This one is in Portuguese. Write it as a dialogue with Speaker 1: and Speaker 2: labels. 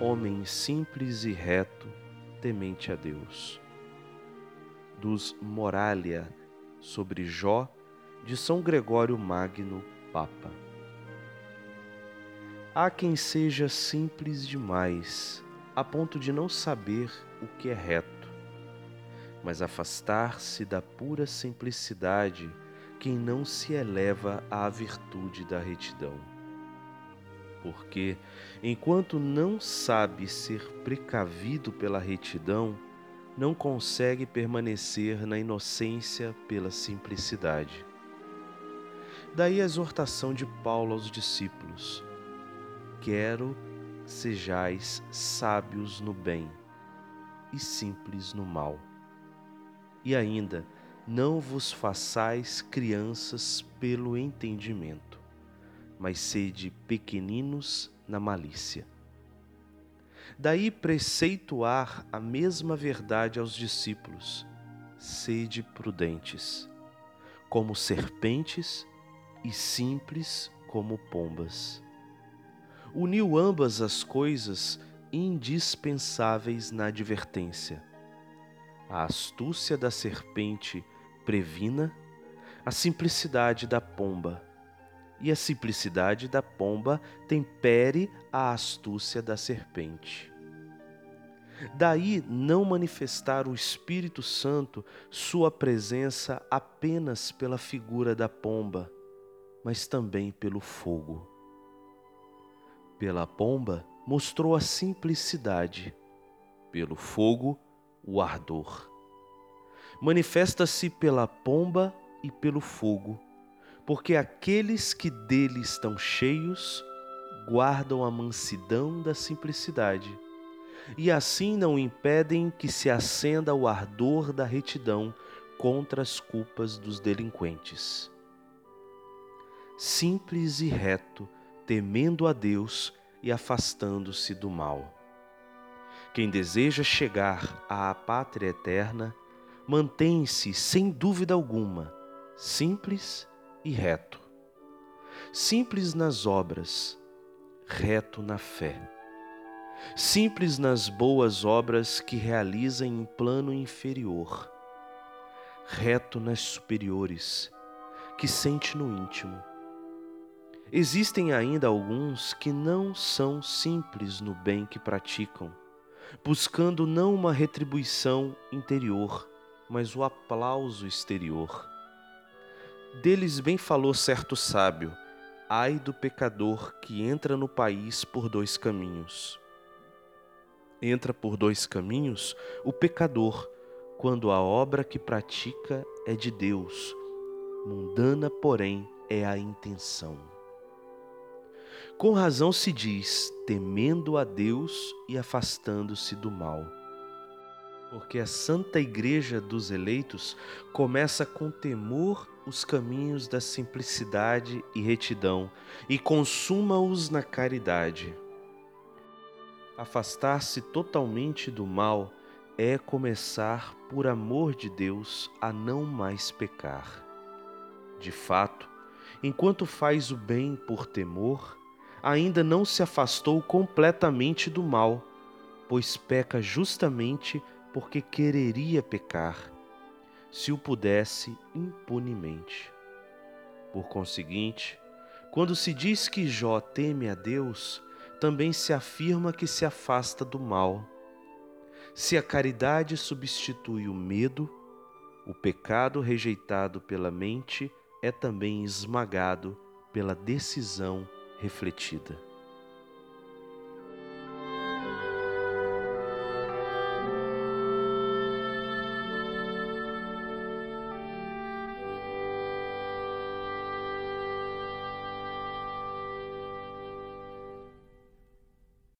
Speaker 1: homem simples e reto, temente a Deus. Dos Moralia sobre Jó, de São Gregório Magno, Papa. Há quem seja simples demais, a ponto de não saber o que é reto, mas afastar-se da pura simplicidade quem não se eleva à virtude da retidão. Porque, enquanto não sabe ser precavido pela retidão, não consegue permanecer na inocência pela simplicidade. Daí a exortação de Paulo aos discípulos: Quero sejais sábios no bem e simples no mal. E ainda, não vos façais crianças pelo entendimento, mas sede pequeninos na malícia. Daí preceituar a mesma verdade aos discípulos: sede prudentes, como serpentes e simples como pombas. Uniu ambas as coisas indispensáveis na advertência. A astúcia da serpente previna, a simplicidade da pomba, e a simplicidade da pomba tempere a astúcia da serpente. Daí não manifestar o Espírito Santo sua presença apenas pela figura da pomba, mas também pelo fogo. Pela pomba mostrou a simplicidade, pelo fogo, o ardor manifesta-se pela pomba e pelo fogo, porque aqueles que dele estão cheios guardam a mansidão da simplicidade, e assim não impedem que se acenda o ardor da retidão contra as culpas dos delinquentes. Simples e reto, temendo a Deus e afastando-se do mal. Quem deseja chegar à pátria eterna, mantém-se, sem dúvida alguma, simples e reto. Simples nas obras, reto na fé. Simples nas boas obras que realiza em plano inferior, reto nas superiores, que sente no íntimo. Existem ainda alguns que não são simples no bem que praticam, buscando não uma retribuição interior, mas o aplauso exterior. Deles bem falou certo sábio: ai do pecador que entra no país por dois caminhos. Entra por dois caminhos o pecador, quando a obra que pratica é de Deus, mundana, porém, é a intenção. Com razão se diz, temendo a Deus e afastando-se do mal porque a Santa Igreja dos eleitos começa com temor os caminhos da simplicidade e retidão e consuma-os na caridade. Afastar-se totalmente do mal é começar, por amor de Deus, a não mais pecar. De fato, enquanto faz o bem por temor, ainda não se afastou completamente do mal, pois peca justamente porque quereria pecar, se o pudesse impunemente. Por conseguinte, quando se diz que Jó teme a Deus, também se afirma que se afasta do mal. Se a caridade substitui o medo, o pecado rejeitado pela mente é também esmagado pela decisão refletida.